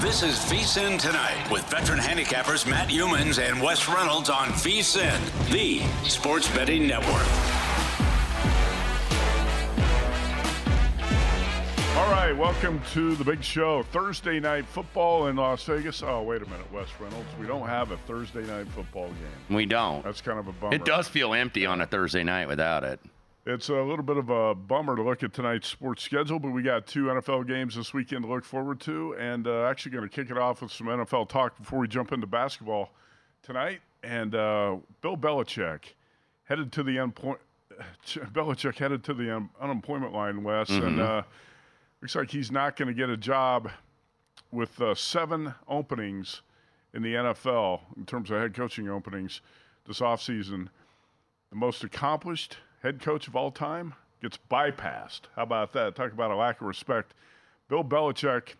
This is VSIN Tonight with veteran handicappers Matt Youmans and Wes Reynolds on VSIN, the sports betting network. All right, welcome to the big show. Thursday night football in Las Vegas. Oh, wait a minute, Wes Reynolds. We don't have a Thursday night football game. We don't. That's kind of a bummer. It does feel empty on a Thursday night without it. It's a little bit of a bummer to look at tonight's sports schedule, but we got two NFL games this weekend to look forward to, and uh, actually going to kick it off with some NFL talk before we jump into basketball tonight. And uh, Bill Belichick headed to the Belichick headed to the un- unemployment line, Wes, mm-hmm. and uh, looks like he's not going to get a job with uh, seven openings in the NFL in terms of head coaching openings this offseason. The most accomplished head coach of all time, gets bypassed. How about that? Talk about a lack of respect. Bill Belichick,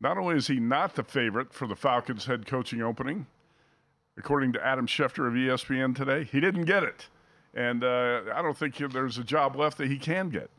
not only is he not the favorite for the Falcons head coaching opening, according to Adam Schefter of ESPN today, he didn't get it. And uh, I don't think there's a job left that he can get.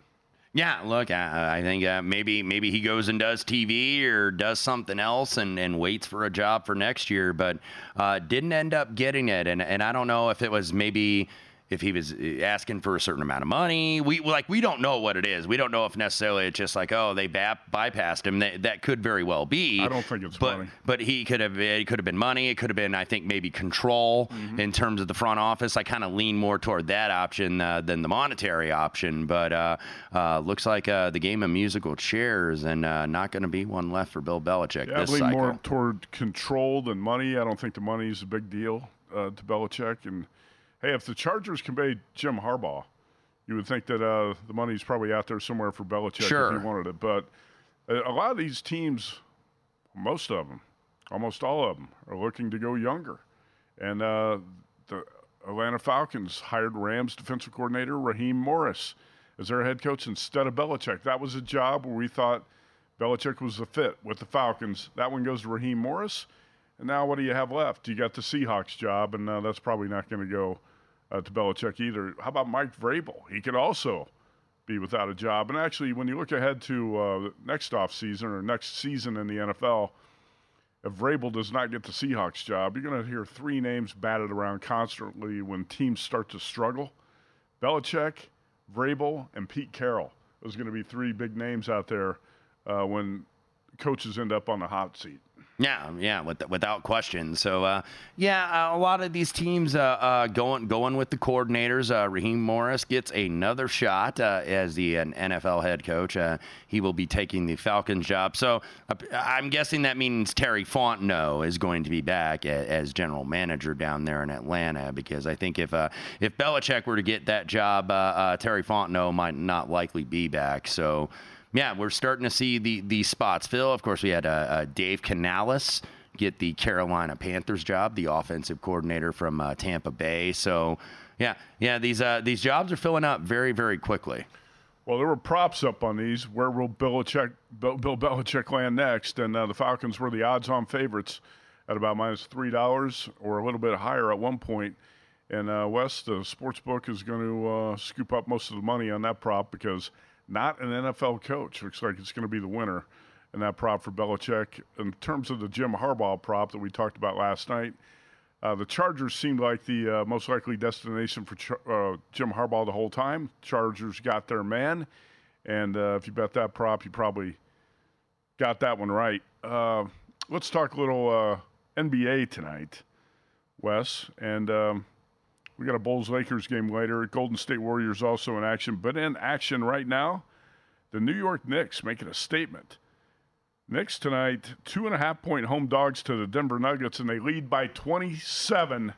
Yeah, look, I, I think uh, maybe maybe he goes and does TV or does something else and, and waits for a job for next year, but uh, didn't end up getting it. And and I don't know if it was maybe if he was uh, asking for a certain amount of money. We like we don't know what it is. We don't know if necessarily it's just like oh they bypassed him. That, that could very well be. I don't think it's but, money. But he could have it could have been money. It could have been I think maybe control mm-hmm. in terms of the front office. I kind of lean more toward that option uh, than the monetary option. But uh, uh, looks like uh, the game of musical chairs and uh, not going to be one left for Bill Belichick. Yeah, this I lean cycle. more toward control than money. I don't think the money is a big deal to Belichick and hey, if the Chargers can pay Jim Harbaugh, you would think that uh, the money's probably out there somewhere for Belichick sure. if he wanted it. But a lot of these teams, most of them, almost all of them, are looking to go younger. And uh, the Atlanta Falcons hired Rams defensive coordinator Raheem Morris as their head coach instead of Belichick. That was a job where we thought Belichick was the fit with the Falcons. That one goes to Raheem Morris. And now what do you have left? You got the Seahawks job, and uh, that's probably not going to go uh, to Belichick either. How about Mike Vrabel? He could also be without a job. And actually, when you look ahead to uh, next off season or next season in the NFL, if Vrabel does not get the Seahawks job, you're going to hear three names batted around constantly when teams start to struggle: Belichick, Vrabel, and Pete Carroll. Those are going to be three big names out there uh, when coaches end up on the hot seat. Yeah, yeah, with, without question. So, uh, yeah, uh, a lot of these teams uh, uh going going with the coordinators. Uh, Raheem Morris gets another shot uh, as the NFL head coach. he will be taking the Falcons job. So, I'm guessing that means Terry Fontenot is going to be back as general manager down there in Atlanta. Because I think if if Belichick were to get that job, Terry Fontenot might not likely be back. So yeah, we're starting to see the the spots fill. Of course, we had uh, uh, Dave Canales get the Carolina Panthers job, the offensive coordinator from uh, Tampa Bay. So, yeah, yeah, these uh, these jobs are filling up very very quickly. Well, there were props up on these. Where will Belichick, Bill, Bill Belichick land next? And uh, the Falcons were the odds-on favorites at about minus three dollars, or a little bit higher at one point. And uh, Wes, the sports book is going to uh, scoop up most of the money on that prop because not an NFL coach looks like it's going to be the winner in that prop for Belichick. In terms of the Jim Harbaugh prop that we talked about last night, uh, the Chargers seemed like the uh, most likely destination for Char- uh, Jim Harbaugh the whole time. Chargers got their man, and uh, if you bet that prop, you probably got that one right. Uh, let's talk a little uh, NBA tonight, Wes, and um, we got a Bulls Lakers game later. Golden State Warriors also in action, but in action right now, the New York Knicks making a statement. Knicks tonight, two and a half point home dogs to the Denver Nuggets, and they lead by 27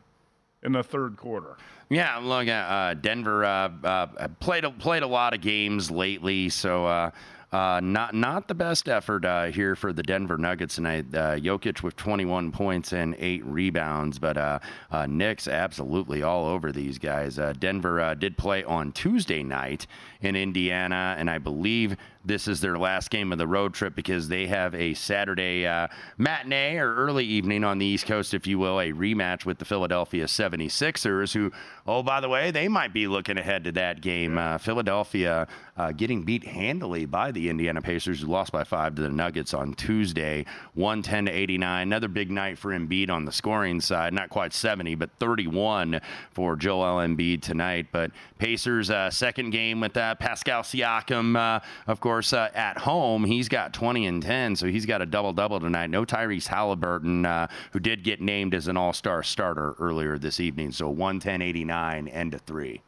in the third quarter. Yeah, look, uh, Denver uh, uh, played a, played a lot of games lately, so uh, uh, not not the best effort uh, here for the Denver Nuggets tonight. Uh, Jokic with 21 points and eight rebounds, but uh, uh, Knicks absolutely all over these guys. Uh, Denver did play on Tuesday night in Indiana, and I believe this is their last game of the road trip because they have a Saturday uh, matinee or early evening on the East Coast, if you will, a rematch with the Philadelphia 76ers, who, oh, by the way, they might be looking ahead to that game. Uh, Philadelphia uh, getting beat handily by the Indiana Pacers, who lost by five to the Nuggets on Tuesday, 110 to 89. Another big night for Embiid on the scoring side, not quite 70, but 31 for Joel Embiid tonight. But Pacers, uh, second game with that. Pascal Siakam, uh, of course course, uh, at home, he's got 20 and 10, so he's got a double double tonight. No Tyrese Halliburton, uh, who did get named as an all star starter earlier this evening. So 110 89, end of three.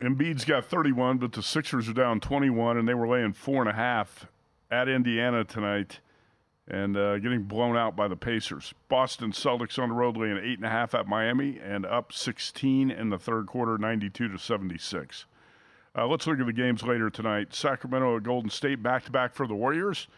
Embiid's got 31, but the Sixers are down 21, and they were laying four and a half at Indiana tonight and uh, getting blown out by the Pacers. Boston Celtics on the road laying eight and a half at Miami and up 16 in the third quarter, 92 to 76. Uh, let's look at the games later tonight. Sacramento at Golden State back to back for the Warriors,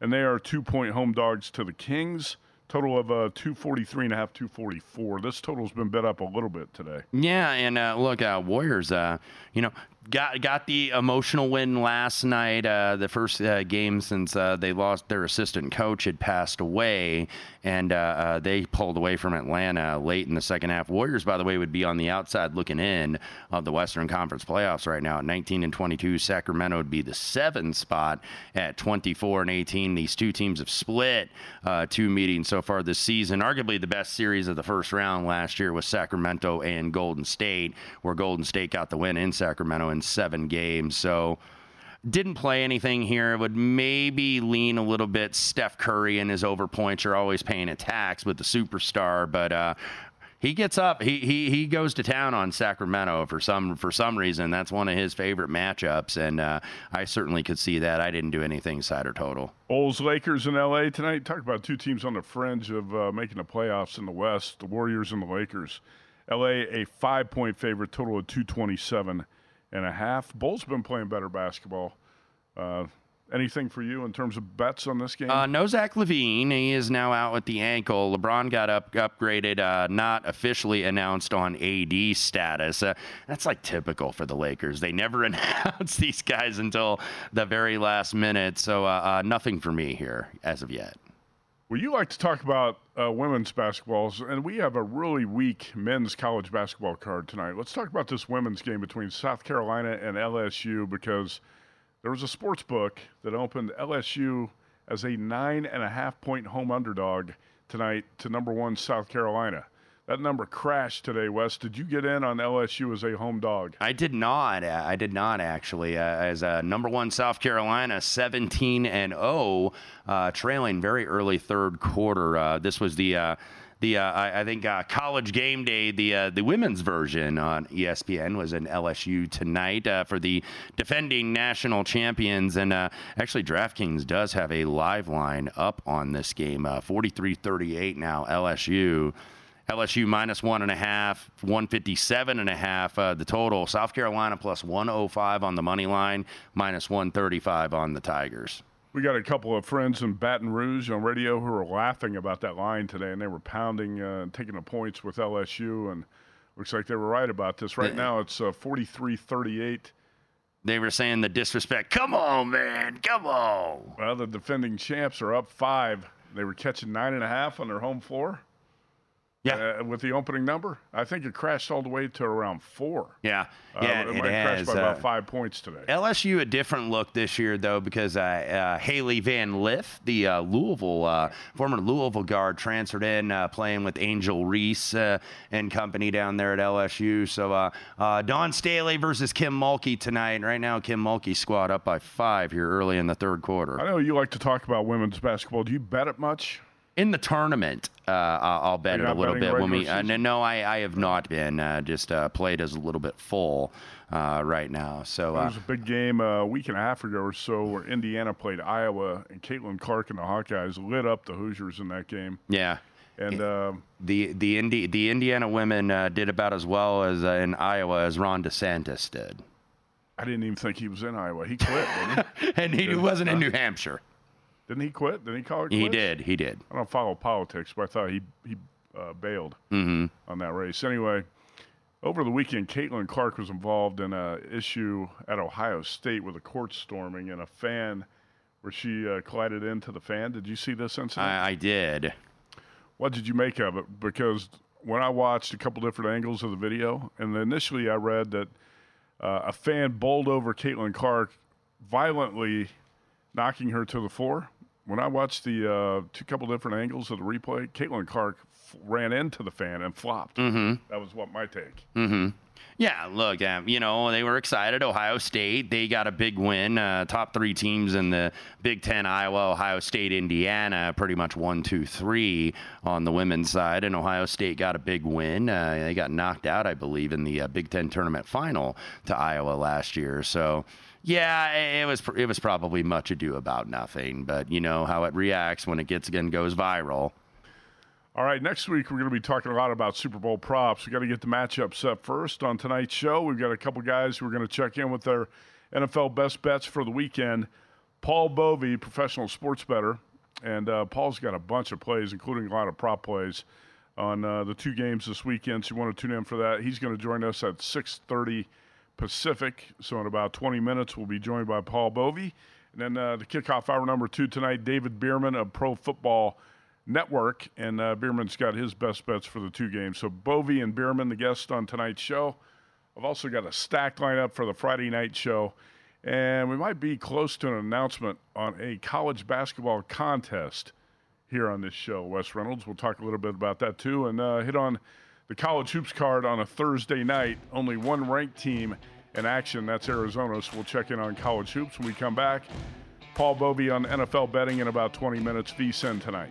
and they are two point home dogs to the Kings. Total of uh, 243 and a half, 244. This total's been bet up a little bit today. Yeah, and uh, look, uh, Warriors, uh, you know, got got the emotional win last night. Uh, the first uh, game since uh, they lost their assistant coach had passed away, and uh, uh, they pulled away from Atlanta late in the second half. Warriors, by the way, would be on the outside looking in of the Western Conference playoffs right now at 19 and 22. Sacramento would be the seventh spot at 24 and 18. These two teams have split uh, two meetings so far this season. Arguably the best series of the first round last year was Sacramento and Golden State, where Golden State got the win in Sacramento in seven games. So didn't play anything here. Would maybe lean a little bit. Steph Curry and his over points are always paying a tax with the superstar, but uh, he gets up. He, he he goes to town on Sacramento for some for some reason. That's one of his favorite matchups, and uh, I certainly could see that. I didn't do anything side or total. Bulls Lakers in L.A. tonight. Talk about two teams on the fringe of uh, making the playoffs in the West: the Warriors and the Lakers. L.A. a five point favorite, total of two twenty seven and a half. Bulls been playing better basketball. Uh, anything for you in terms of bets on this game? Uh, no Zach LaVine. He is now out with the ankle. LeBron got up upgraded, uh, not officially announced on AD status. Uh, that's like typical for the Lakers. They never announce these guys until the very last minute. So uh, uh, nothing for me here as of yet. Well, you like to talk about uh, women's basketballs, and we have a really weak men's college basketball card tonight. Let's talk about this women's game between South Carolina and LSU because there was a sports book that opened LSU as a nine and a half point home underdog tonight to number one South Carolina. That number crashed today, Wes. Did you get in on LSU as a home dog? I did not. Uh, I did not actually. Uh, as a number one South Carolina, 17 and 0, uh, trailing very early third quarter. Uh, this was the uh, the uh, I, I, think uh, College Game Day, the uh, the women's version on ESPN was in LSU tonight uh, for the defending national champions, and actually DraftKings does have a live line up on this game, 43-38 now LSU. LSU minus one and a half, 157 and a half, uh, the total. South Carolina plus 105 on the money line, minus 135 on the Tigers. We got a couple of friends in Baton Rouge on radio who were laughing about that line today, and they were pounding, uh, taking the points with LSU, and looks like they were right about this. Right now, it's uh, 38 They were saying the disrespect. Come on, man. Come on. Well, the defending champs are up five. They were catching nine and a half on their home floor. Yeah. Uh, with the opening number, I think it crashed all the way to around four. Yeah. Uh, Yeah, it, it might has, crash by about uh, five points today. LSU a different look this year though because uh, uh, Hailey Van Lith, the uh, Louisville uh, former Louisville guard, transferred in uh, playing with Angel Reese uh, and company down there at LSU. So uh, uh, Dawn Staley versus Kim Mulkey tonight. Right now, Kim Mulkey squad up by five here early in the third quarter. I know you like to talk about women's basketball. Do you bet it much? In the tournament, uh, I'll bet it a little bit when we. Uh, no, I, I have not been. Uh, just uh, played as a little bit full uh, right now. So There uh, was a big game a week and a half ago or so where Indiana played Iowa, and Caitlin Clark and the Hawkeyes lit up the Hoosiers in that game. yeah. And uh, The the Indi- the Indiana women uh, did about as well as uh, in Iowa as Ron DeSantis did, I didn't even think he was in Iowa. He quit, didn't he? and he Did- wasn't in New Hampshire. Didn't he quit? Didn't he call it Quits? He did. He did. I don't follow politics, but I thought he he uh, bailed hmm on that race. Anyway, over the weekend, Caitlin Clark was involved in a issue at Ohio State with a court storming and a fan where she uh, collided into the fan. Did you see this incident? I, I did. What did you make of it? Because when I watched a couple different angles of the video, and initially I read that uh, a fan bowled over Caitlin Clark, violently knocking her to the floor. When I watched the uh, two couple different angles of the replay, Caitlin Clark f- ran into the fan and flopped. hmm That was what my take. hmm Yeah, look, um, you know, they were excited. Ohio State, they got a big win. Uh, top three teams in the Big Ten Iowa, Ohio State, Indiana, pretty much one, two, three on the women's side. And Ohio State got a big win. Uh, they got knocked out, I believe, in the uh, Big Ten tournament final to Iowa last year. So. Yeah, it was it was probably much ado about nothing, but you know how it reacts when it gets again goes viral. All right, next week we're going to be talking a lot about Super Bowl props. we got to get the matchups up first. On tonight's show, we've got a couple guys who are going to check in with their NFL best bets for the weekend. Paul Bovi, professional sports bettor, and uh, Paul's got a bunch of plays, including a lot of prop plays on uh, the two games this weekend. So you want to tune in for that. He's going to join us at 6:30 Pacific. So in about 20 minutes, we'll be joined by Paul Bovi. And then uh, the kickoff hour number two tonight, David Bierman of Pro Football Network. And uh, Bierman's got his best bets for the two games. So Bovi and Bierman, the guests on tonight's show. I've also got a stack lineup for the Friday night show. And we might be close to an announcement on a college basketball contest here on this show, Wes Reynolds. We'll talk a little bit about that too and uh, hit on the college hoops card on a Thursday night. Only one ranked team in action. That's Arizona. So we'll check in on college hoops when we come back. Paul Bovi on NFL betting in about 20 minutes. VSIN tonight.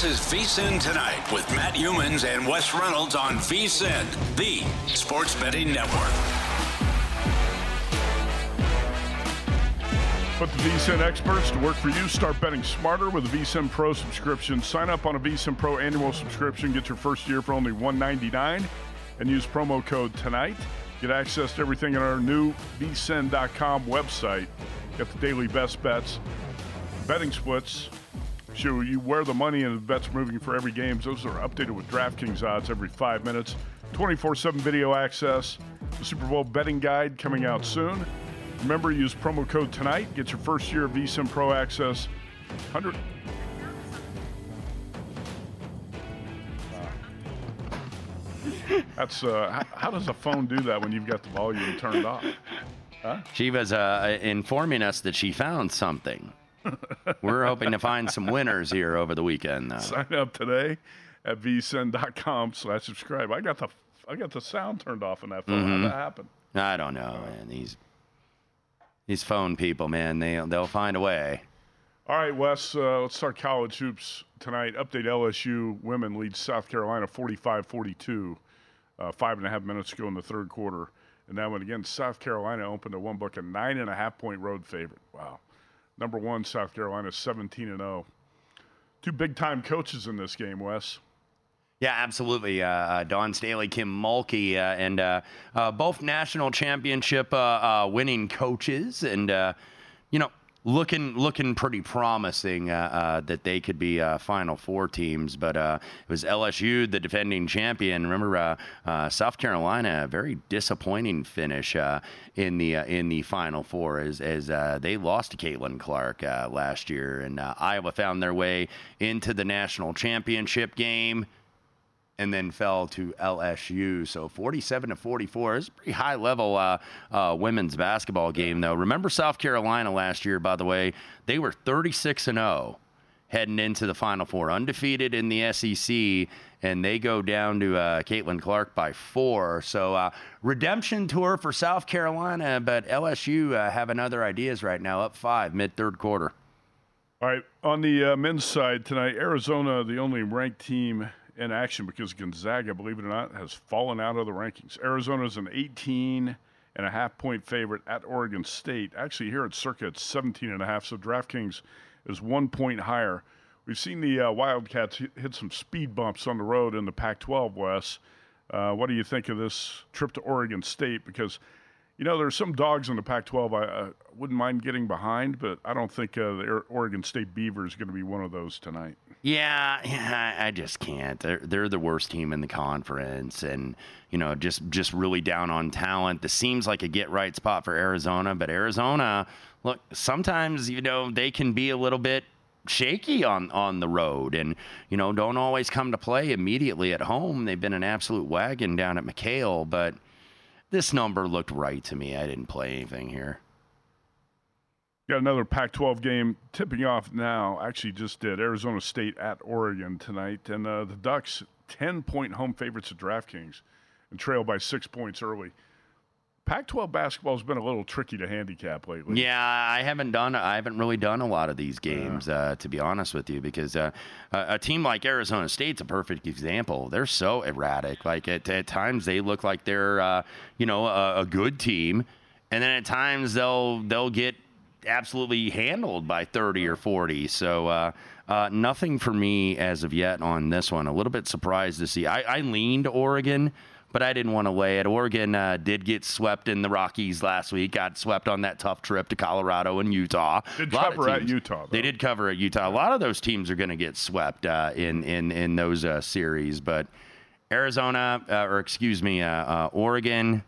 This is VSIN Tonight with Matt Youmans and Wes Reynolds on VSIN, the sports betting network. Put the VSIN experts to work for you. Start betting smarter with a VSIN Pro subscription. Sign up on a VSIN Pro annual subscription. Get your first year for only 199 and use promo code TONIGHT. Get access to everything on our new vsin.com website. Get the daily best bets, betting splits, show you wear the money and the bets moving for every game. Those are updated with DraftKings odds every five minutes. 24 7 video access. The Super Bowl betting guide coming out soon. Remember, use promo code tonight. Get your first year of VSIN Pro access. 100. That's uh, how, how does a phone do that when you've got the volume turned off? Huh? She was uh, informing us that she found something. We're hoping to find some winners here over the weekend, though. Sign up today at vsin.com slash subscribe. I got the I got the sound turned off on that phone. Mhm. How that happen? I don't know, man. These these phone people, man, they they'll find a way. All right, Wes, uh, let's start college hoops tonight. Update LSU women leads South Carolina 45 42, uh, five and a half minutes ago in the third quarter. And that one again, South Carolina opened a one book, a nine and a half point road favorite. Wow. Number one, South Carolina 17 and 0. Two big time coaches in this game, Wes. Yeah, absolutely. Uh, uh, Dawn Staley, Kim Mulkey, uh, and uh, uh, both national championship uh, winning coaches, and you know, looking looking pretty promising uh, uh, that they could be uh, Final Four teams. But uh, it was LSU, the defending champion. Remember, uh, uh, South Carolina, a very disappointing finish in the in the Final Four as as they lost to Caitlin Clark last year, and Iowa found their way into the national championship game and then fell to LSU. So 47 to 44 is a pretty high level uh, uh, women's basketball game, though. Remember South Carolina last year, by the way, they were 36 and 0 heading into the Final Four, undefeated in the SEC, and they go down to uh, Caitlin Clark by four. So uh, redemption tour for South Carolina, but LSU uh, having other ideas right now, up five mid third quarter. All right, on the uh, men's side tonight, Arizona, the only ranked team in action because Gonzaga, believe it or not, has fallen out of the rankings. Arizona is an 18 and a half point favorite at Oregon State. Actually, here at Circa, it's 17 and a half, so DraftKings is one point higher. We've seen the uh, Wildcats hit, some speed bumps on the road in the Pac 12, Wes. Uh, what do you think of this trip to Oregon State? Because you know, there's some dogs in the Pac-12 I uh, wouldn't mind getting behind, but I don't think uh, the Oregon State Beavers is going to be one of those tonight. Yeah, yeah, I I just can't. They're they're the worst team in the conference, and you know, just just really down on talent. This seems like a get right spot for Arizona, but Arizona, look, sometimes you know they can be a little bit shaky on on the road, and you know don't always come to play immediately at home. They've been an absolute wagon down at McKale, but this number looked right to me. I didn't play anything here. Got another Pac 12 game tipping off now. Actually, just did. Arizona State at Oregon tonight. And uh, the Ducks, 10 point home favorites at DraftKings and trail by six points early. Pac 12 basketball has been a little tricky to handicap lately. Yeah, I haven't done. I haven't really done a lot of these games, uh, to be honest with you, because uh, a a team like Arizona State's a perfect example. They're so erratic. Like at, at times they look like they're, uh, you know, a, a good team, and then at times they'll they'll get absolutely handled by 30 or 40. So uh, uh, nothing for me as of yet on this one. A little bit surprised to see. I, I leaned Oregon but I didn't want to lay it. Oregon uh, did get swept in the Rockies last week. Got swept on that tough trip to Colorado and Utah. Did cover at Utah, They did cover at Utah. A lot of those teams are going to get swept uh, in in in those uh, series, but Arizona, uh, or excuse me, uh, uh, Oregon.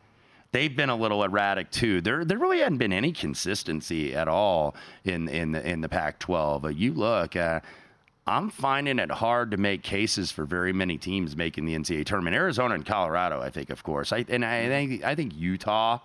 They've been a little erratic too. There, there really hadn't been any consistency at all in in the in the Pac-12. Uh, you look, uh, I'm finding it hard to make cases for very many teams making the NCAA tournament. Arizona and Colorado, I think, of course. I, and I think I think Utah,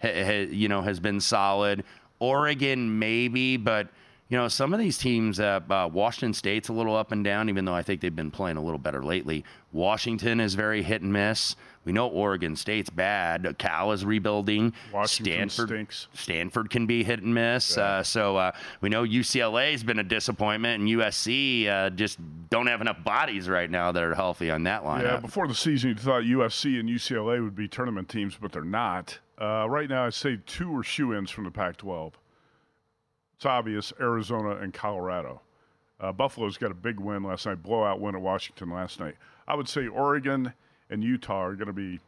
ha, ha, you know, has been solid. Oregon, maybe, but you know, some of these teams, uh, uh, Washington State's a little up and down, even though I think they've been playing a little better lately. Washington is very hit and miss. We know Oregon State's bad. Cal is rebuilding. Washington Stanford, stinks. Stanford can be hit and miss. Uh, so uh, we know UCLA's been a disappointment, and USC uh, just don't have enough bodies right now that are healthy on that line. Yeah, before the season, you thought USC and UCLA would be tournament teams, but they're not. Uh, right now, I'd say two are shoe-ins from the Pac-12. It's obvious: Arizona and Colorado. Uh, Buffalo's got a big win last night, blowout win at Washington last night. I would say Oregon and Utah are going to be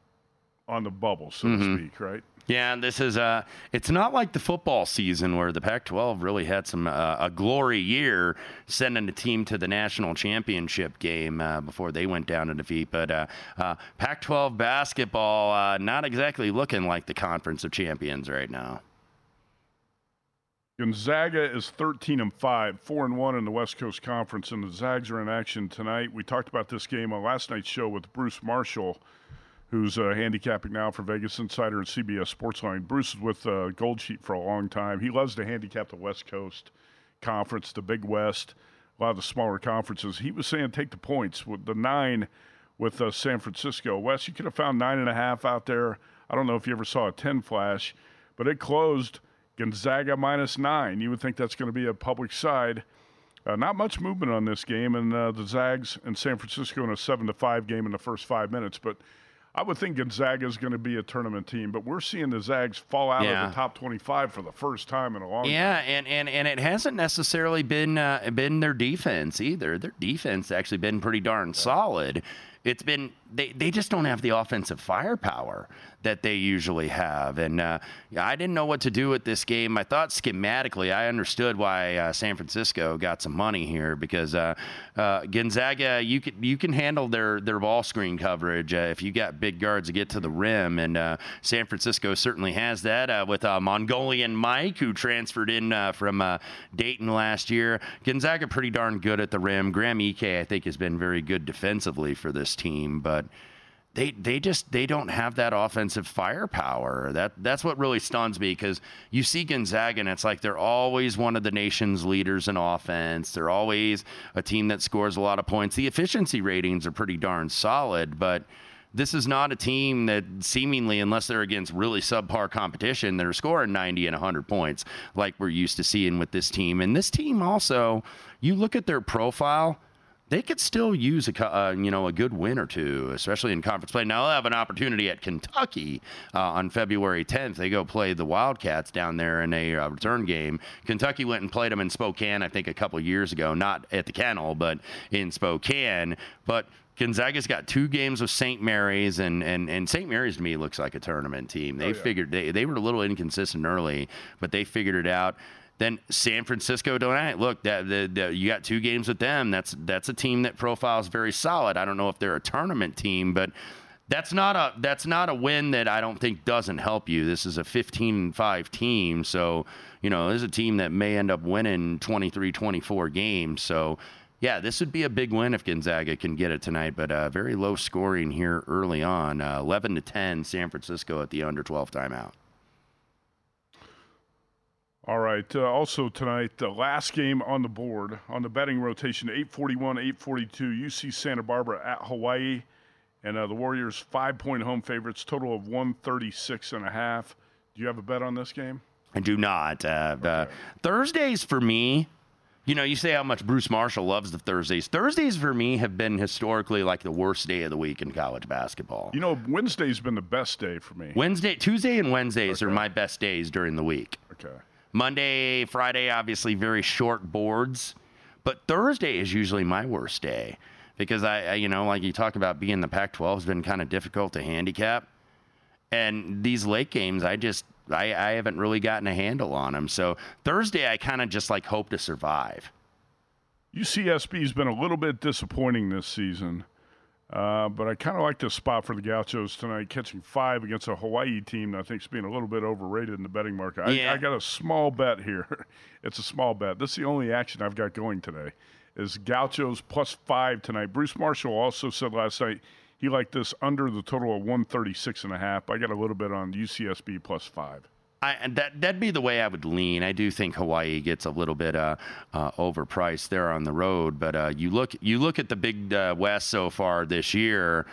on the bubble, so Mhm. to speak, right? Yeah, and this is uh it's not like the football season where the Pac-12 really had some uh, a glory year sending a team to the national championship game uh, before they went down to defeat. But uh, uh, Pac-12 basketball uh, not exactly looking like the conference of champions right now. Gonzaga is 13 and 5, 4 and 1 in the Wes Coast Conference, and the Zags are in action tonight. We talked about this game on last night's show with Bruce Marshall, who's uh, handicapping now for Vegas Insider and CBS Sportsline. Bruce is with uh, Gold Sheet for a long time. He loves to handicap the West Coast Conference, the Big West, a lot of the smaller conferences. He was saying take the points with the nine with uh, San Francisco. West, you could have found nine and a half out there. I don't know if you ever saw a 10 flash, but it closed Gonzaga minus nine. You would think that's going to be a public side. Uh, not much movement on this game, and uh, the Zags and San Francisco in a seven to five game in the first five minutes. But I would think Gonzaga is going to be a tournament team. But we're seeing the Zags fall out Yeah. of the top twenty-five for the first time in a long Yeah, and, and, and it hasn't necessarily been uh, been their defense either. Their defense actually been pretty darn solid. It's been they, they just don't have the offensive firepower that they usually have, and uh, I didn't know what to do with this game. I thought schematically, I understood why uh, San Francisco got some money here because uh, uh, Gonzaga you can you can handle their their ball screen coverage uh, if you got big guards to get to the rim, and uh, San Francisco certainly has that with Mongolian Mike who transferred in from Dayton last year. Gonzaga pretty darn good at the rim. Graham Ike I think has been very good defensively for this team, but they they just they don't have that offensive firepower. That that's what really stuns me because you see Gonzaga and it's like they're always one of the nation's leaders in offense. They're always a team that scores a lot of points. The efficiency ratings are pretty darn solid, but this is not a team that seemingly, unless they're against really subpar competition, that are scoring 90 and 100 points like we're used to seeing with this team. And this team also, you look at their profile, they could still use a uh, you know a good win or two, especially in conference play. Now they'll have an opportunity at Kentucky uh, on February 10th. They go play the Wildcats down there in a uh, return game. Kentucky went and played them in Spokane, I think, a couple years ago, not at the Kennel, but in Spokane. But Gonzaga's got two games with St. Mary's, and, and, and St. Mary's to me looks like a tournament team. They figured they, they were a little inconsistent early, but they figured it out. Then San Francisco don't look that you got two games with them. That's that's a team that profiles very solid. I don't know if they're a tournament team, but that's not a that's not a win that I don't think doesn't help you. This is a 15-5 team, so you know this is a team that may end up winning 23-24 games. So yeah, this would be a big win if Gonzaga can get it tonight, but uh, very low scoring here early on. Uh, 11 to 10, San Francisco at the under 12 timeout. All right. Uh, also tonight, the last game on the board on the betting rotation: 841, 842. UC Santa Barbara at Hawaii, and uh, the Warriors five-point home favorites. Total of 136 and a half. Do you have a bet on this game? I do not. Uh, uh, Thursdays for me, you know, you say how much Bruce Marshall loves the Thursdays. Thursdays for me have been historically like the worst day of the week in college basketball. You know, Wednesday's been the best day for me. Wednesday, Tuesday, and Wednesdays are my best days during the week. Okay. Monday, Friday, obviously very short boards, but Thursday is usually my worst day because I, I you know, like you talk about being the Pac-12 has been kind of difficult to handicap, and these late games, I just I, I haven't really gotten a handle on them. So Thursday, I kind of just like hope to survive. UCSB's been a little bit disappointing this season. Uh, but I kind of like this spot for the Gauchos tonight, catching five against a Hawaii team that I think is being a little bit overrated in the betting market. I, Yeah. I got a small bet here. it's a small bet. This is the only action I've got going today. Is Gauchos plus five tonight. Bruce Marshall also said last night he liked this under the total of 136 and a half. I got a little bit on UCSB plus five. I, that that'd be the way I would lean. I do think Hawaii gets a little bit uh, uh, overpriced there on the road, but uh, you look you look at the Big uh, West so far this year.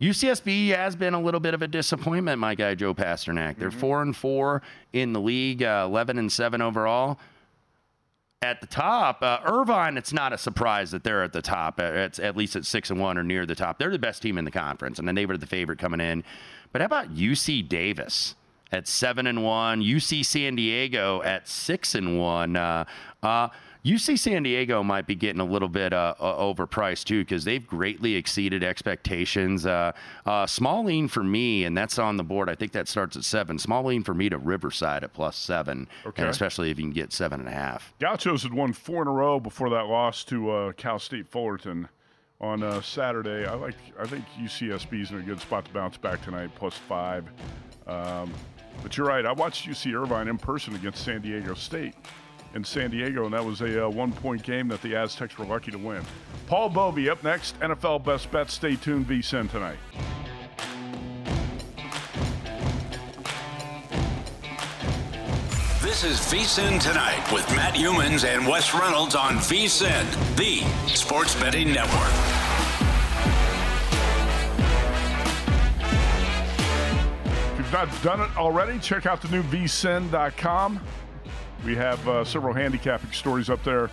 UCSB has been a little bit of a disappointment, my guy Joe Pasternak. They're four and four in the league, uh, eleven and seven overall. At the top, uh, Irvine. It's not a surprise that they're at the top. It's at least at six and one or near the top. They're the best team in the conference, and then they were the favorite coming in. But how about UC Davis? At seven and one. UC San Diego at six and one. Uh, uh, UC San Diego might be getting a little bit uh, overpriced too because they've greatly exceeded expectations. Uh, uh, small lean for me, and that's on the board. I think that starts at seven. Small lean for me to Riverside at plus seven, Okay. and especially if you can get seven and a half. Gauchos had won four in a row before that loss to uh, Cal State Fullerton on uh, Saturday. I like. I think UCSB's in a good spot to bounce back tonight, plus five. Um, but you're right. I watched UC Irvine in person against San Diego State in San Diego, and that was a uh, one-point game that the Aztecs were lucky to win. Paul Bovi up next. NFL best bets. Stay tuned. VSIN tonight. This is VSIN Tonight with Matt Youmans and Wes Reynolds on VSIN, the sports betting network. Not done it already, check out the new vsin.com. We have uh, several handicapping stories up there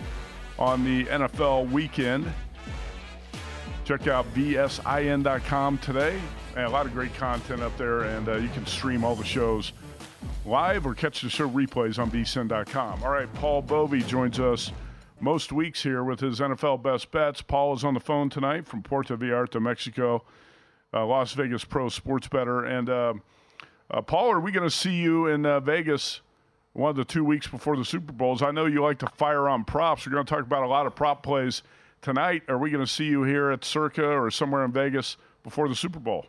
on the NFL weekend. Check out vsin.com today. And a lot of great content up there, and uh, you can stream all the shows live or catch the show replays on vsin.com. All right, Paul Bovi joins us most weeks here with his NFL best bets. Paul is on the phone tonight from Puerto Vallarta, Mexico, uh, Las Vegas pro sports better. And uh, Paul, are we going to see you in uh, Vegas one of the two weeks before the Super Bowls? I know you like to fire on props. We're going to talk about a lot of prop plays tonight. Are we going to see you here at Circa or somewhere in Vegas before the Super Bowl?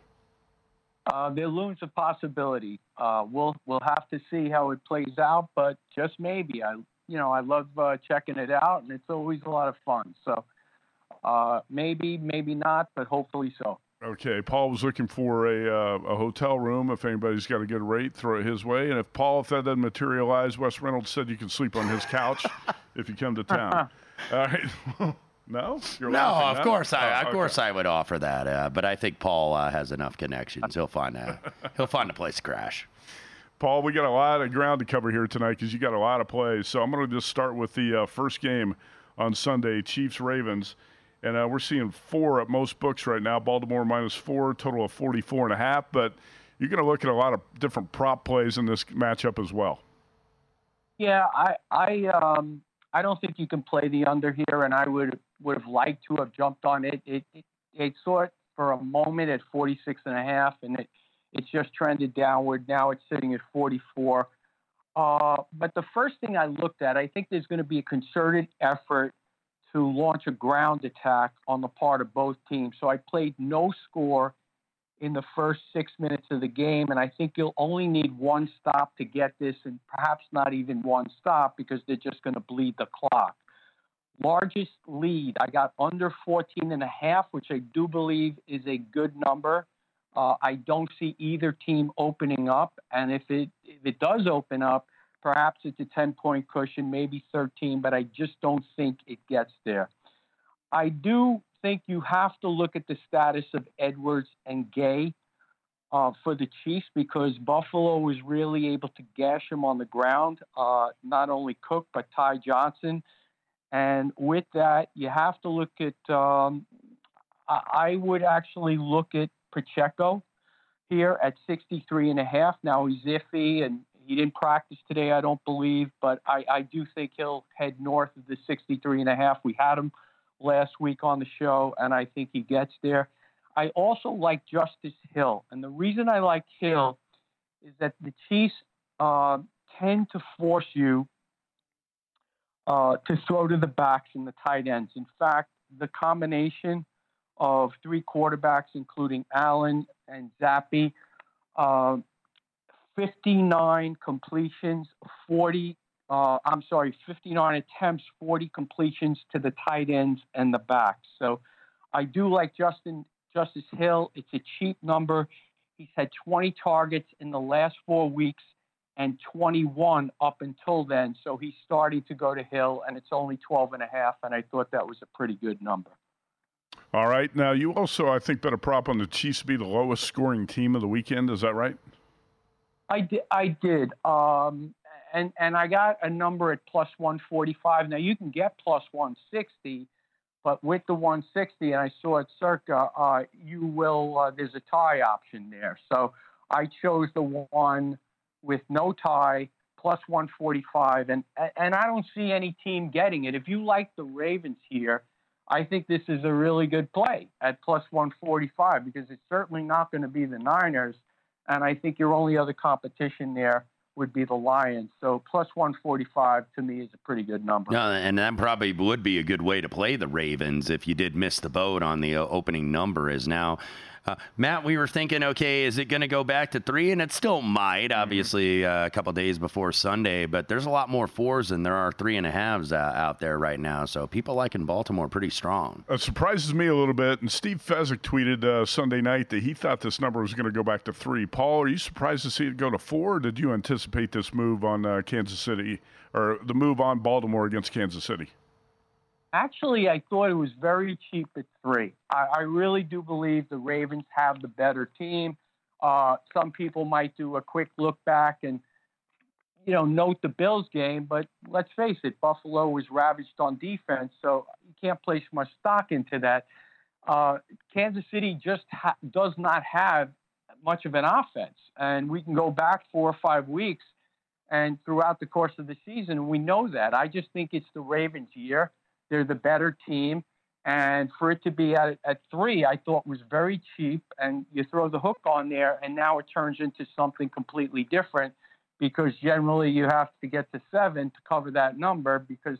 Uh, there looms a possibility. Uh, we'll we'll have to see how it plays out, but just maybe. I you know I love uh, checking it out, and it's always a lot of fun. So uh, maybe, maybe not, but hopefully so. Okay, Paul was looking for a, uh, a hotel room. If anybody's got a good rate, throw it his way. And if Paul, if that doesn't materialize, Wes Reynolds said you can sleep on his couch if you come to town. All right. no, You're no, laughing, of huh? course I, Oh, of okay. course I would offer that, uh, but I think Paul uh, has enough connections. He'll find a he'll find a place to crash. Paul, we got a lot of ground to cover here tonight because you got a lot of plays. So I'm going to just start with the uh, first game on Sunday, Chiefs Ravens, and uh, we're seeing four at most books right now. Baltimore minus four, total of 44 and a half. But you're going to look at a lot of different prop plays in this matchup as well. Yeah, I I um I don't think you can play the under here, and I would would have liked to have jumped on it. It it, it saw it for a moment at 46 and a half, and it it's just trended downward. Now it's sitting at 44. Uh, but the first thing I looked at, I think there's going to be a concerted effort to launch a ground attack on the part of both teams. So I played no score in the first six minutes of the game, and I think you'll only need one stop to get this, and perhaps not even one stop because they're just going to bleed the clock. Largest lead, I got under 14 and a half, which I do believe is a good number. Uh, I don't see either team opening up, and if it if it does open up, perhaps it's a 10 point cushion, maybe 13, but I just don't think it gets there. I do think you have to look at the status of Edwards and Gay uh, for the Chiefs because Buffalo was really able to gash him on the ground. Uh, not only Cook, but Ty Johnson. And with that, you have to look at, um, I would actually look at Pacheco here at 63 and a half. Now he's iffy and he didn't practice today, I don't believe, but I, I do think he'll head north of the 63 and a half. We had him last week on the show, and I think he gets there. I also like Justice Hill, and the reason I like Hill is that the Chiefs uh, tend to force you uh, to throw to the backs and the tight ends. In fact, the combination of three quarterbacks, including Allen and Zappe, uh, 59 completions, 40, uh, I'm sorry, 59 attempts, 40 completions to the tight ends and the backs. So I do like Justin Justice Hill. It's a cheap number. He's had 20 targets in the last four weeks and 21 up until then. So he's starting to go to Hill, and it's only 12 and a half, and I thought that was a pretty good number. All right. Now, you also, I think, bet a prop on the Chiefs to be the lowest scoring team of the weekend. Is that right? I did. I did. Um, and, and I got a number at plus 145. Now, you can get plus 160, but with the 160, and I saw it circa, uh, you will, uh, there's a tie option there. So I chose the one with no tie plus 145, and and I don't see any team getting it. If you like the Ravens here, I think this is a really good play at plus 145 because it's certainly not going to be the Niners, and I think your only other competition there would be the Lions. So plus 145 to me is a pretty good number. No, and that probably would be a good way to play the Ravens if you did miss the boat on the uh, opening number. Is now uh, Matt, we were thinking, okay, is it going to go back to three? And it still might, mm-hmm. obviously, uh, a couple days before Sunday, but there's a lot more fours than there are three and a halves uh, out there right now. So people like in Baltimore pretty strong. It surprises me a little bit. And Steve Fezzik tweeted uh, Sunday night that he thought this number was going to go back to three. Paul, are you surprised to see it go to four? Or did you anticipate this move on uh, Kansas City or the move on Baltimore against Kansas City? Actually, I thought it was very cheap at three. I, I really do believe the Ravens have the better team. Uh, some people might do a quick look back and, you know, note the Bills game, but let's face it, Buffalo was ravaged on defense, so you can't place much stock into that. Uh, Kansas City just ha- does not have much of an offense, and we can go back four or five weeks and throughout the course of the season, we know that. I just think it's the Ravens' year. They're the better team. And for it to be at, at three, I thought was very cheap. And you throw the hook on there, and now it turns into something completely different because generally you have to get to seven to cover that number because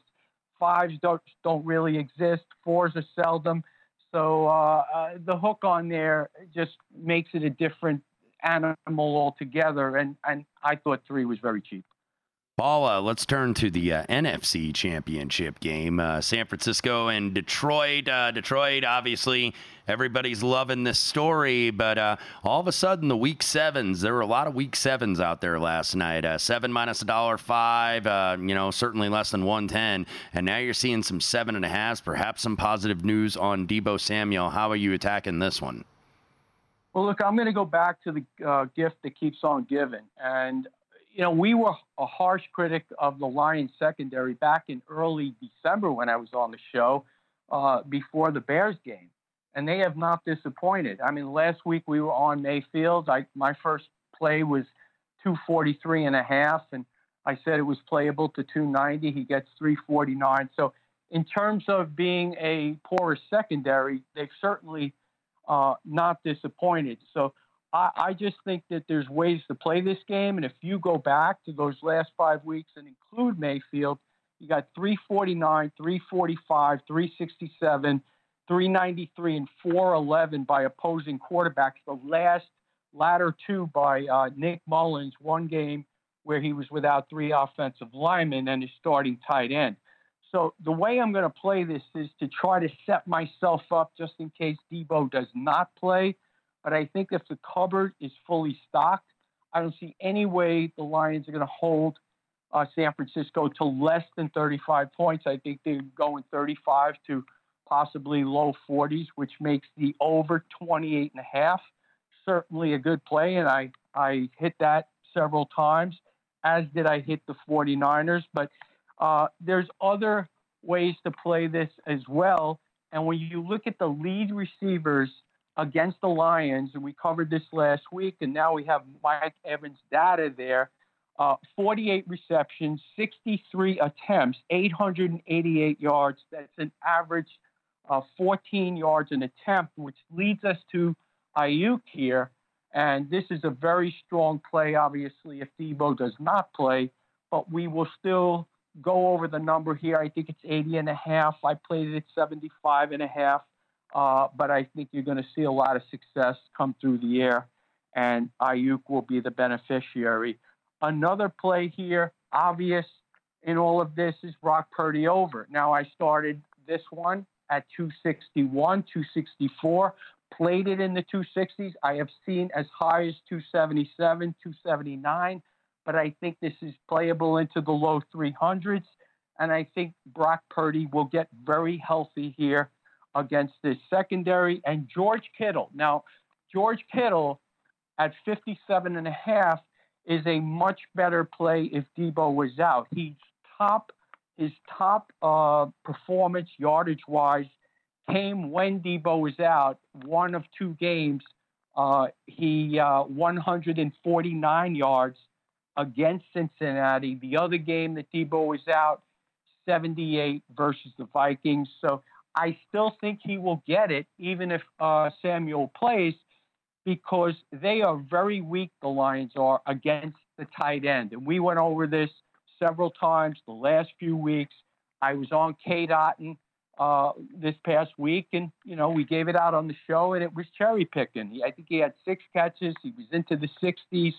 fives don't, don't really exist, fours are seldom. So uh, uh, the hook on there just makes it a different animal altogether. And, and I thought three was very cheap. Paul, uh, let's turn to the uh, NFC Championship game. Uh, San Francisco and Detroit. Uh, Detroit, obviously, everybody's loving this story, but uh, all of a sudden, the week sevens, there were a lot of week sevens out there last night. Uh, seven minus a dollar five, you know, certainly less than 110. And now you're seeing some seven and a perhaps some positive news on Deebo Samuel. How are you attacking this one? Well, look, I'm going to go back to the gift that keeps on giving. And you know, we were a harsh critic of the Lions secondary back in early December when I was on the show uh, before the Bears game, and they have not disappointed. I mean, last week we were on Mayfield. I, my first play was 243 and a half, and I said it was playable to 290. He gets 349. So, in terms of being a porous secondary, they've certainly uh, not disappointed. So, I, I just think that there's ways to play this game. And if you go back to those last five weeks and include Mayfield, you got 349, 345, 367, 393, and 411 by opposing quarterbacks. The last latter two by uh, Nick Mullens, one game where he was without three offensive linemen and his starting tight end. So the way I'm going to play this is to try to set myself up just in case Deebo does not play but I think if the cupboard is fully stocked, I don't see any way the Lions are going to hold uh, San Francisco to less than 35 points. I think they're going 35 to possibly low 40s, which makes the over 28 and a half certainly a good play. And I, I hit that several times, as did I hit the 49ers. But uh, there's other ways to play this as well. And when you look at the lead receivers against the Lions, and we covered this last week, and now we have Mike Evans' data there. Uh, 48 receptions, 63 attempts, 888 yards. That's an average uh, 14 yards an attempt, which leads us to Aiyuk here. And this is a very strong play, obviously, if Deebo does not play, but we will still go over the number here. I think it's 80 and a half. I played it at 75 and a half. Uh, but I think you're going to see a lot of success come through the air, and Aiyuk will be the beneficiary. Another play here, obvious in all of this, is Brock Purdy over. Now, I started this one at 261, 264, played it in the 260s. I have seen as high as 277, 279, but I think this is playable into the low 300s. And I think Brock Purdy will get very healthy here against this secondary. And George Kittle. Now, George Kittle at 57 and a half is a much better play if Deebo was out. He's top his top uh, performance yardage wise came when Deebo was out. One of two games, uh, he uh, 149 yards against Cincinnati. The other game that Deebo was out, 78 versus the Vikings. So I still think he will get it, even if uh, Samuel plays, because they are very weak, the Lions are, against the tight end. And we went over this several times the last few weeks. I was on Cade Otton uh, this past week, and, you know, we gave it out on the show, and it was cherry picking. I think he had six catches. He was into the 60s.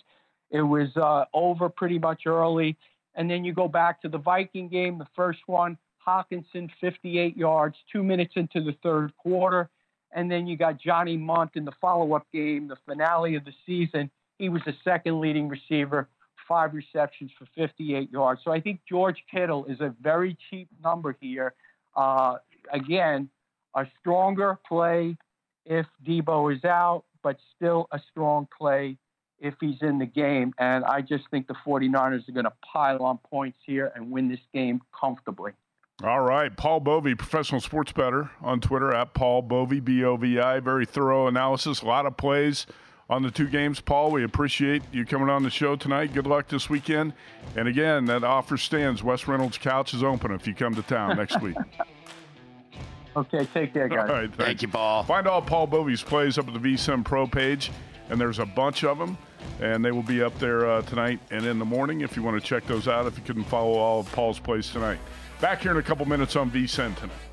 It was uh, over pretty much early. And then you go back to the Viking game, the first one, Hockenson, 58 yards, two minutes into the third quarter. And then you got Johnny Mundt in the follow up game, the finale of the season. He was the second leading receiver, five receptions for 58 yards. So I think George Kittle is a very cheap number here. Uh, again, a stronger play if Deebo is out, but still a strong play if he's in the game. And I just think the 49ers are going to pile on points here and win this game comfortably. All right. Paul Bovi, professional sports bettor on Twitter at Paul Bovi, B O V I. Very thorough analysis, a lot of plays on the two games. Paul, we appreciate you coming on the show tonight. Good luck this weekend. And again, that offer stands. Wes Reynolds' couch is open if you come to town next week. okay, take care, guys. All right, Thank you, Paul. Find all Paul Bovi's plays up at the VSIN Pro page, and there's a bunch of them, and they will be up there uh, tonight and in the morning if you want to check those out if you couldn't follow all of Paul's plays tonight. Back here in a couple minutes on VSIN tonight.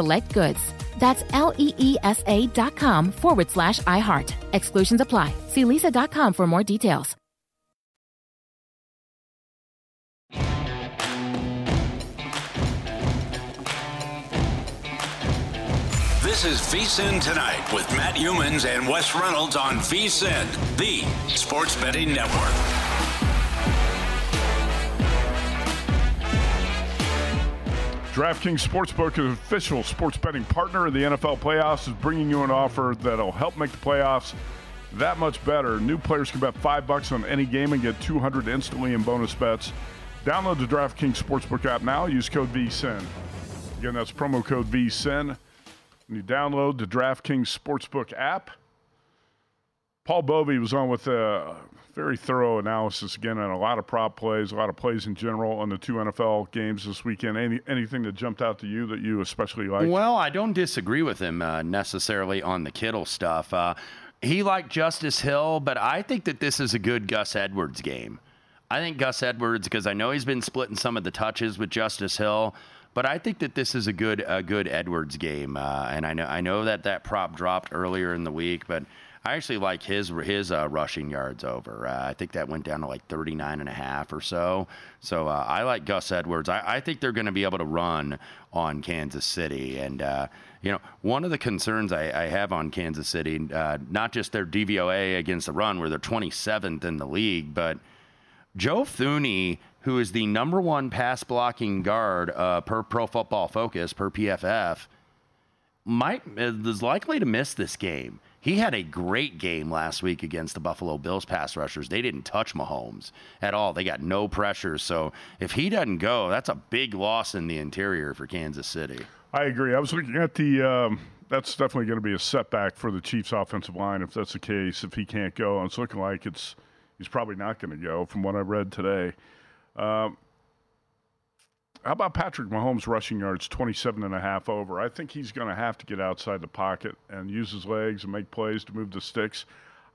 select goods. That's L E E S A dot com forward slash iHeart. Exclusions apply. See leesa.com for more details. This is VSIN Tonight with Matt Youmans and Wes Reynolds on VSIN, the sports betting network. DraftKings Sportsbook, an official sports betting partner of the NFL playoffs, is bringing you an offer that'll help make the playoffs that much better. New players can bet five bucks on any game and get 200 instantly in bonus bets. Download the DraftKings Sportsbook app now. Use code VSIN. Again, that's promo code VSIN. When you download the DraftKings Sportsbook app, Paul Bovi was on with a very thorough analysis again on a lot of prop plays, a lot of plays in general on the two NFL games this weekend. Any anything that jumped out to you that you especially liked? Well, I don't disagree with him uh, necessarily on the Kittle stuff. Uh, he liked Justice Hill, but I think that this is a good Gus Edwards game. I think Gus Edwards, because I know he's been splitting some of the touches with Justice Hill, but I think that this is a good a good Edwards game. Uh, and I know I know that that prop dropped earlier in the week, but I actually like his his uh, rushing yards over. Uh, I think that went down to like 39 and a half or so. So uh, I like Gus Edwards. I, I think they're going to be able to run on Kansas City. And, uh, you know, one of the concerns I, I have on Kansas City, uh, not just their DVOA against the run, where they're 27th in the league, but Joe Thuney, who is the number one pass blocking guard uh, per Pro Football Focus, per PFF, might is likely to miss this game. He had a great game last week against the Buffalo Bills pass rushers. They didn't touch Mahomes at all. They got no pressure. So if he doesn't go, that's a big loss in the interior for Kansas City. I agree. I was looking at the. Um, that's definitely going to be a setback for the Chiefs' offensive line if that's the case. If he can't go, and it's looking like it's he's probably not going to go from what I read today. Um, how about Patrick Mahomes rushing yards 27 and a half over? I think he's going to have to get outside the pocket and use his legs and make plays to move the sticks.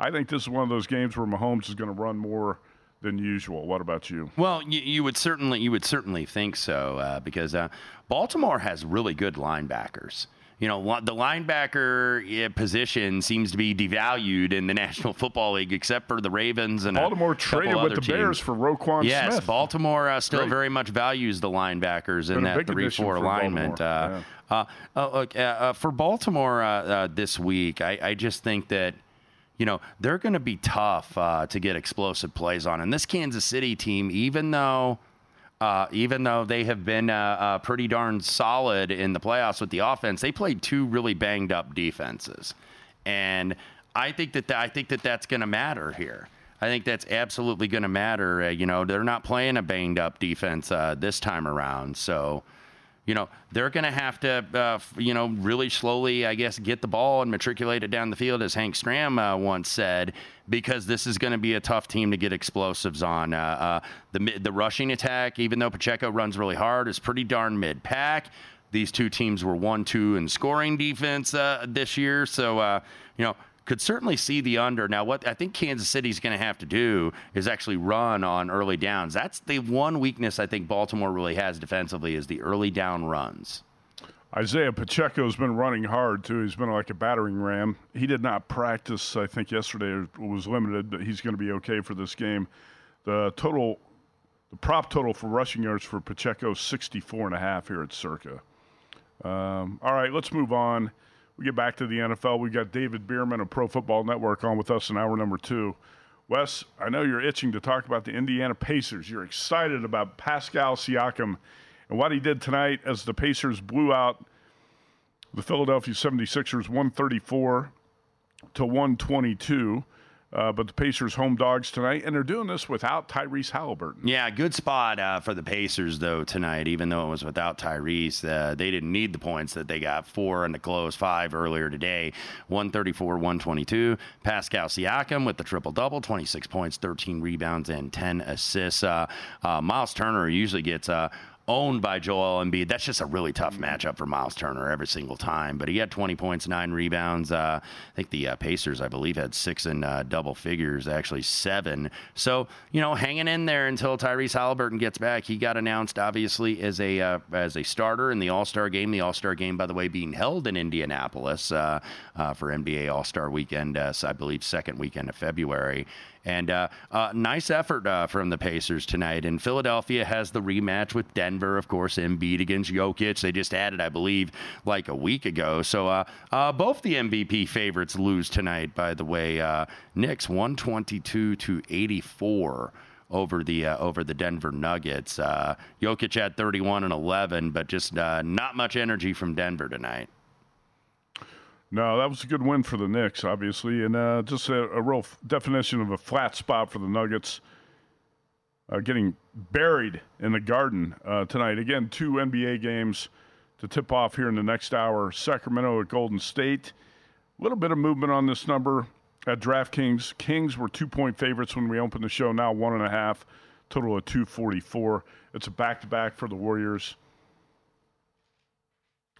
I think this is one of those games where Mahomes is going to run more than usual. What about you? Well, you, you would certainly you would certainly think so uh, because uh, Baltimore has really good linebackers you know, the linebacker position seems to be devalued in the National Football League, except for the Ravens and Baltimore traded with the teams. Bears for Roquan yes, Smith. Baltimore uh, still Great. very much values the linebackers in Been that three-four alignment. Uh, uh, uh, look, uh, uh, for Baltimore uh, uh, this week, I, I just think that you know they're going to be tough uh, to get explosive plays on, and this Kansas City team, even though uh, even though they have been uh, uh, pretty darn solid in the playoffs with the offense, they played two really banged up defenses, and I think that th- I think that that's going to matter here. I think that's absolutely going to matter. Uh, you know, they're not playing a banged up defense uh, this time around, so you know, they're going to have to, uh, you know, really slowly, I guess, get the ball and matriculate it down the field, as Hank Stram uh, once said, because this is going to be a tough team to get explosives on. Uh, uh, the the rushing attack, even though Pacheco runs really hard, is pretty darn mid pack. These two teams were one two in scoring defense uh, this year, so uh, you know could certainly see the under. Now, what I think Kansas City's going to have to do is actually run on early downs. That's the one weakness I think Baltimore really has defensively is the early down runs. Isaiah Pacheco's been running hard too. He's been like a battering ram. He did not practice, I think, yesterday was limited, but he's going to be okay for this game. The total, the prop total for rushing yards for Pacheco, 64 and a half here at Circa. Um, all right, let's move on. We get back to the NFL. We got David Bearman of Pro Football Network on with us in hour number two. Wes, I know you're itching to talk about the Indiana Pacers. You're excited about Pascal Siakam and what he did tonight as the Pacers blew out the Philadelphia 76ers 134 to 122. Uh, but the Pacers home dogs tonight, and they're doing this without Tyrese Halliburton. Yeah, good spot uh, for the Pacers though tonight. Even though it was without Tyrese, uh, they didn't need the points that they got four and the close five earlier today. 134, 122. Pascal Siakam with the triple double, 26 points, 13 rebounds, and 10 assists. Uh, uh, Miles Turner usually gets uh, owned by Joel Embiid. That's just a really tough matchup for Miles Turner every single time. But he had 20 points, nine rebounds. Uh, I think the uh, Pacers, I believe, had six in uh, double figures, actually seven. So you know, hanging in there until Tyrese Halliburton gets back. He got announced obviously as a uh, as a starter in the All Star game. The All Star game, by the way, being held in Indianapolis uh, uh, for NBA All Star Weekend. I believe second weekend of February. And uh, uh, nice effort uh, from the Pacers tonight. And Philadelphia has the rematch with Denver, of course, Embiid against Jokic. They just added, I believe, like a week ago. So uh, uh, both the MVP favorites lose tonight, by the way. Uh, Knicks 122 to 84 over the uh, over the Denver Nuggets. Uh, Jokic had 31 and 11, but just uh, not much energy from Denver tonight. No, that was a good win for the Knicks, obviously, and uh, just a, a, real f- definition of a flat spot for the Nuggets. Uh, getting buried in the Garden uh, tonight. Again, two NBA games to tip off here in the next hour. Sacramento at Golden State. A little bit of movement on this number at DraftKings. Kings were two point favorites when we opened the show. Now one and a half. Total of 244. It's a back to back for the Warriors.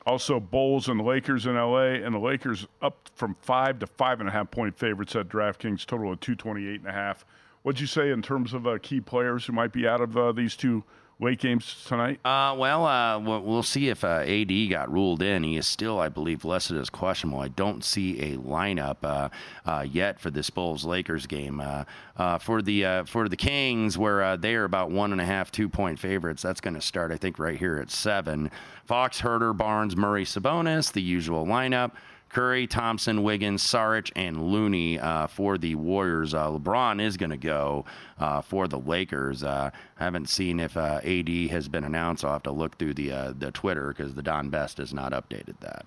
Also, Bulls and Lakers in LA, and the Lakers up from five to five and a half point favorites at DraftKings, total of 228 and a half. What'd you say in terms of uh, key players who might be out of uh, these two late games tonight? Uh, well, uh, we'll see if uh, AD got ruled in. He is still, I believe, listed as questionable. I don't see a lineup uh, uh, yet for this Bulls Lakers game. Uh, for the for the Kings, where they are about one and a half, two point favorites, that's going to start, I think, right here at seven. Fox, Huerter, Barnes, Murray, Sabonis, the usual lineup. Curry, Thompson, Wiggins, Saric, and Looney uh, for the Warriors. Uh, LeBron is going to go uh, for the Lakers. I haven't seen if AD has been announced. I'll have to look through the the Twitter because the Don Best has not updated that.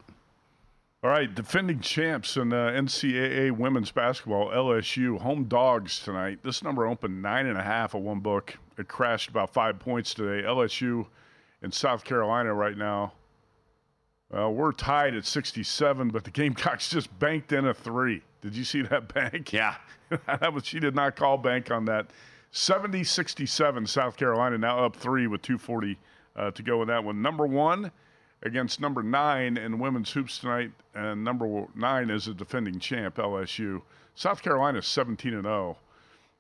All right, defending champs in uh, NCAA women's basketball, LSU home dogs tonight. This number opened nine and a half at one book. It crashed about five points today. LSU in South Carolina right now uh, we're tied at 67, but the Gamecocks just banked in a three. Did you see that bank? Yeah. that was she did not call bank on that. 70 67, South Carolina now up three with 240 uh, to go in that one. Number one against number nine in women's hoops tonight, and number nine is a defending champ, LSU. South Carolina is 17 and 0.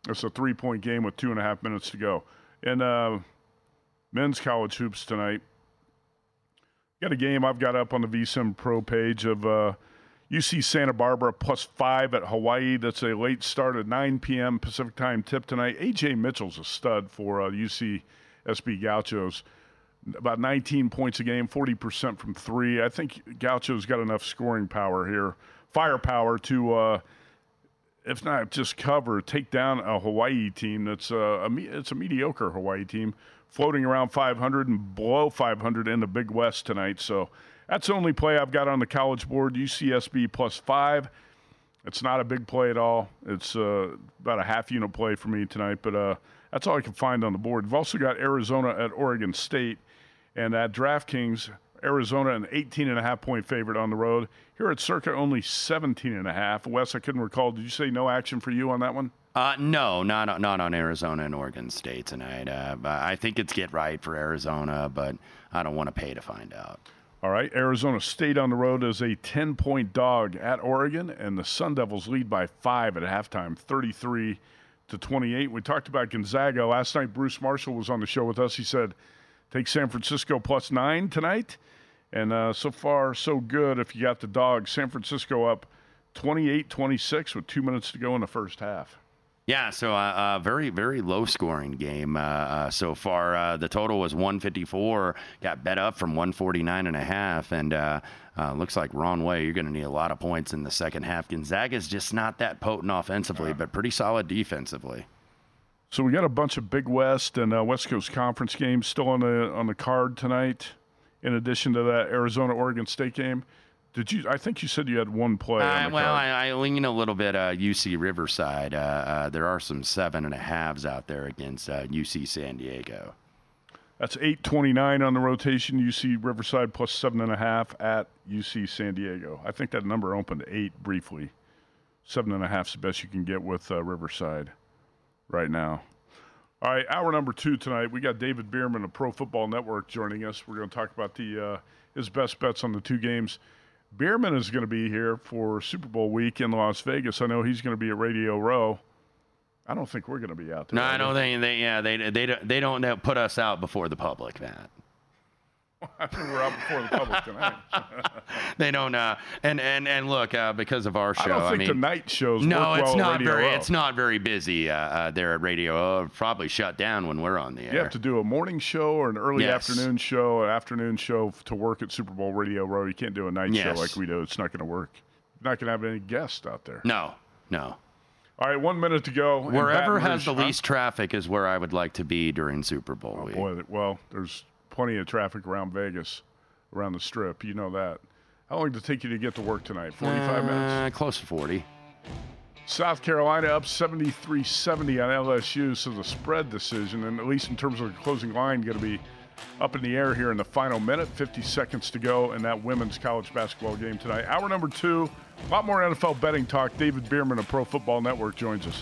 It's a three point game with two and a half minutes to go. In uh, men's college hoops tonight, Got a game I've got up on the VSIN Pro page of uh, UC Santa Barbara plus five at Hawaii. That's a late start at 9 p.m. Pacific time tip tonight. AJ Mitchell's a stud for uh, UC SB Gauchos. About 19 points a game, 40% from three. I think Gaucho's got enough scoring power here, firepower to, uh, if not just cover, take down a Hawaii team that's uh, a, it's a mediocre Hawaii team floating around 500 and below 500 in the Big West tonight. So that's the only play I've got on the college board. UCSB plus five. It's not a big play at all. It's uh, about a half unit play for me tonight, but uh, that's all I can find on the board. We've also got Arizona at Oregon State, and at DraftKings, Arizona an 18 and a half point favorite on the road. Here at Circa, only 17 and a half. Wes, I couldn't recall. Did you say no action for you on that one? Uh, no, not not on Arizona and Oregon State tonight. Uh, I think it's get right for Arizona, but I don't want to pay to find out. All right, Arizona State on the road as a 10 point dog at Oregon, and the Sun Devils lead by five at halftime, 33 to 28. We talked about Gonzaga last night. Bruce Marshall was on the show with us. He said, take San Francisco plus nine tonight. And uh, so far, so good if you got the dog. San Francisco up 28 26 with two minutes to go in the first half. Yeah, so a uh, uh, very, very low scoring game uh, uh so far. Uh, the total was 154, got bet up from 149 and a half, and uh, looks like Ron way. You're going to need a lot of points in the second half. Gonzaga's just not that potent offensively, but pretty solid defensively. So we got a bunch of Big West and West Coast Conference games still on the on the card tonight. In addition to that Arizona Oregon State game, did you? I think you said you had one play. Uh, well, I, I, lean a little bit uh, UC Riverside. Uh, uh, there are some seven and a halves out there against UC uh, San Diego. That's eight twenty nine on the rotation. UC Riverside plus seven and a half at UC San Diego. I think that number opened eight briefly. Seven and a half is the best you can get with uh, Riverside right now. All right, hour number two tonight. We got David Bearman of Pro Football Network joining us. We're going to talk about the uh, his best bets on the two games. Bearman is going to be here for Super Bowl week in Las Vegas. I know he's going to be at Radio Row. I don't think we're going to be out there. No, I don't think they. Yeah, they they don't they don't put us out before the public, Matt. we're out before the public tonight. they don't. Uh, and and and look, uh, because of our show, I don't think mean, the night shows. No, it's well not very. Row. It's not very busy uh, uh, there at Radio. Row. It'll probably shut down when we're on the air. You have to do a morning show or an early Yes. afternoon show, an afternoon show to work at Super Bowl Radio Row. You can't do a night show like we do. It's not going to work. You're not going to have any guests out there. No, no. All right, one minute to go. Wherever has the least traffic is where I would like to be during Super Bowl week. Boy, well, there's plenty of traffic around Vegas, around the Strip. You know that. How long did it take you to get to work tonight? 45 minutes? Uh, close to 40. South Carolina up 73 70 on LSU, so the spread decision, and at least in terms of the closing line, going to be up in the air here in the final minute. 50 seconds to go in that women's college basketball game tonight. Hour number two, a lot more NFL betting talk. David Bearman of Pro Football Network joins us.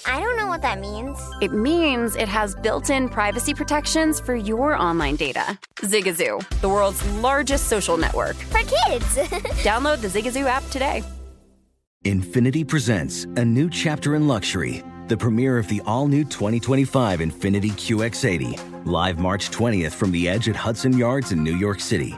I don't know what that means. It means it has built in privacy protections for your online data. Zigazoo, the world's largest social network. For kids. Download the Zigazoo app today. Infiniti presents a new chapter in luxury, the premiere of the all new 2025 Infiniti QX80, live March 20th from the edge at Hudson Yards in New York City,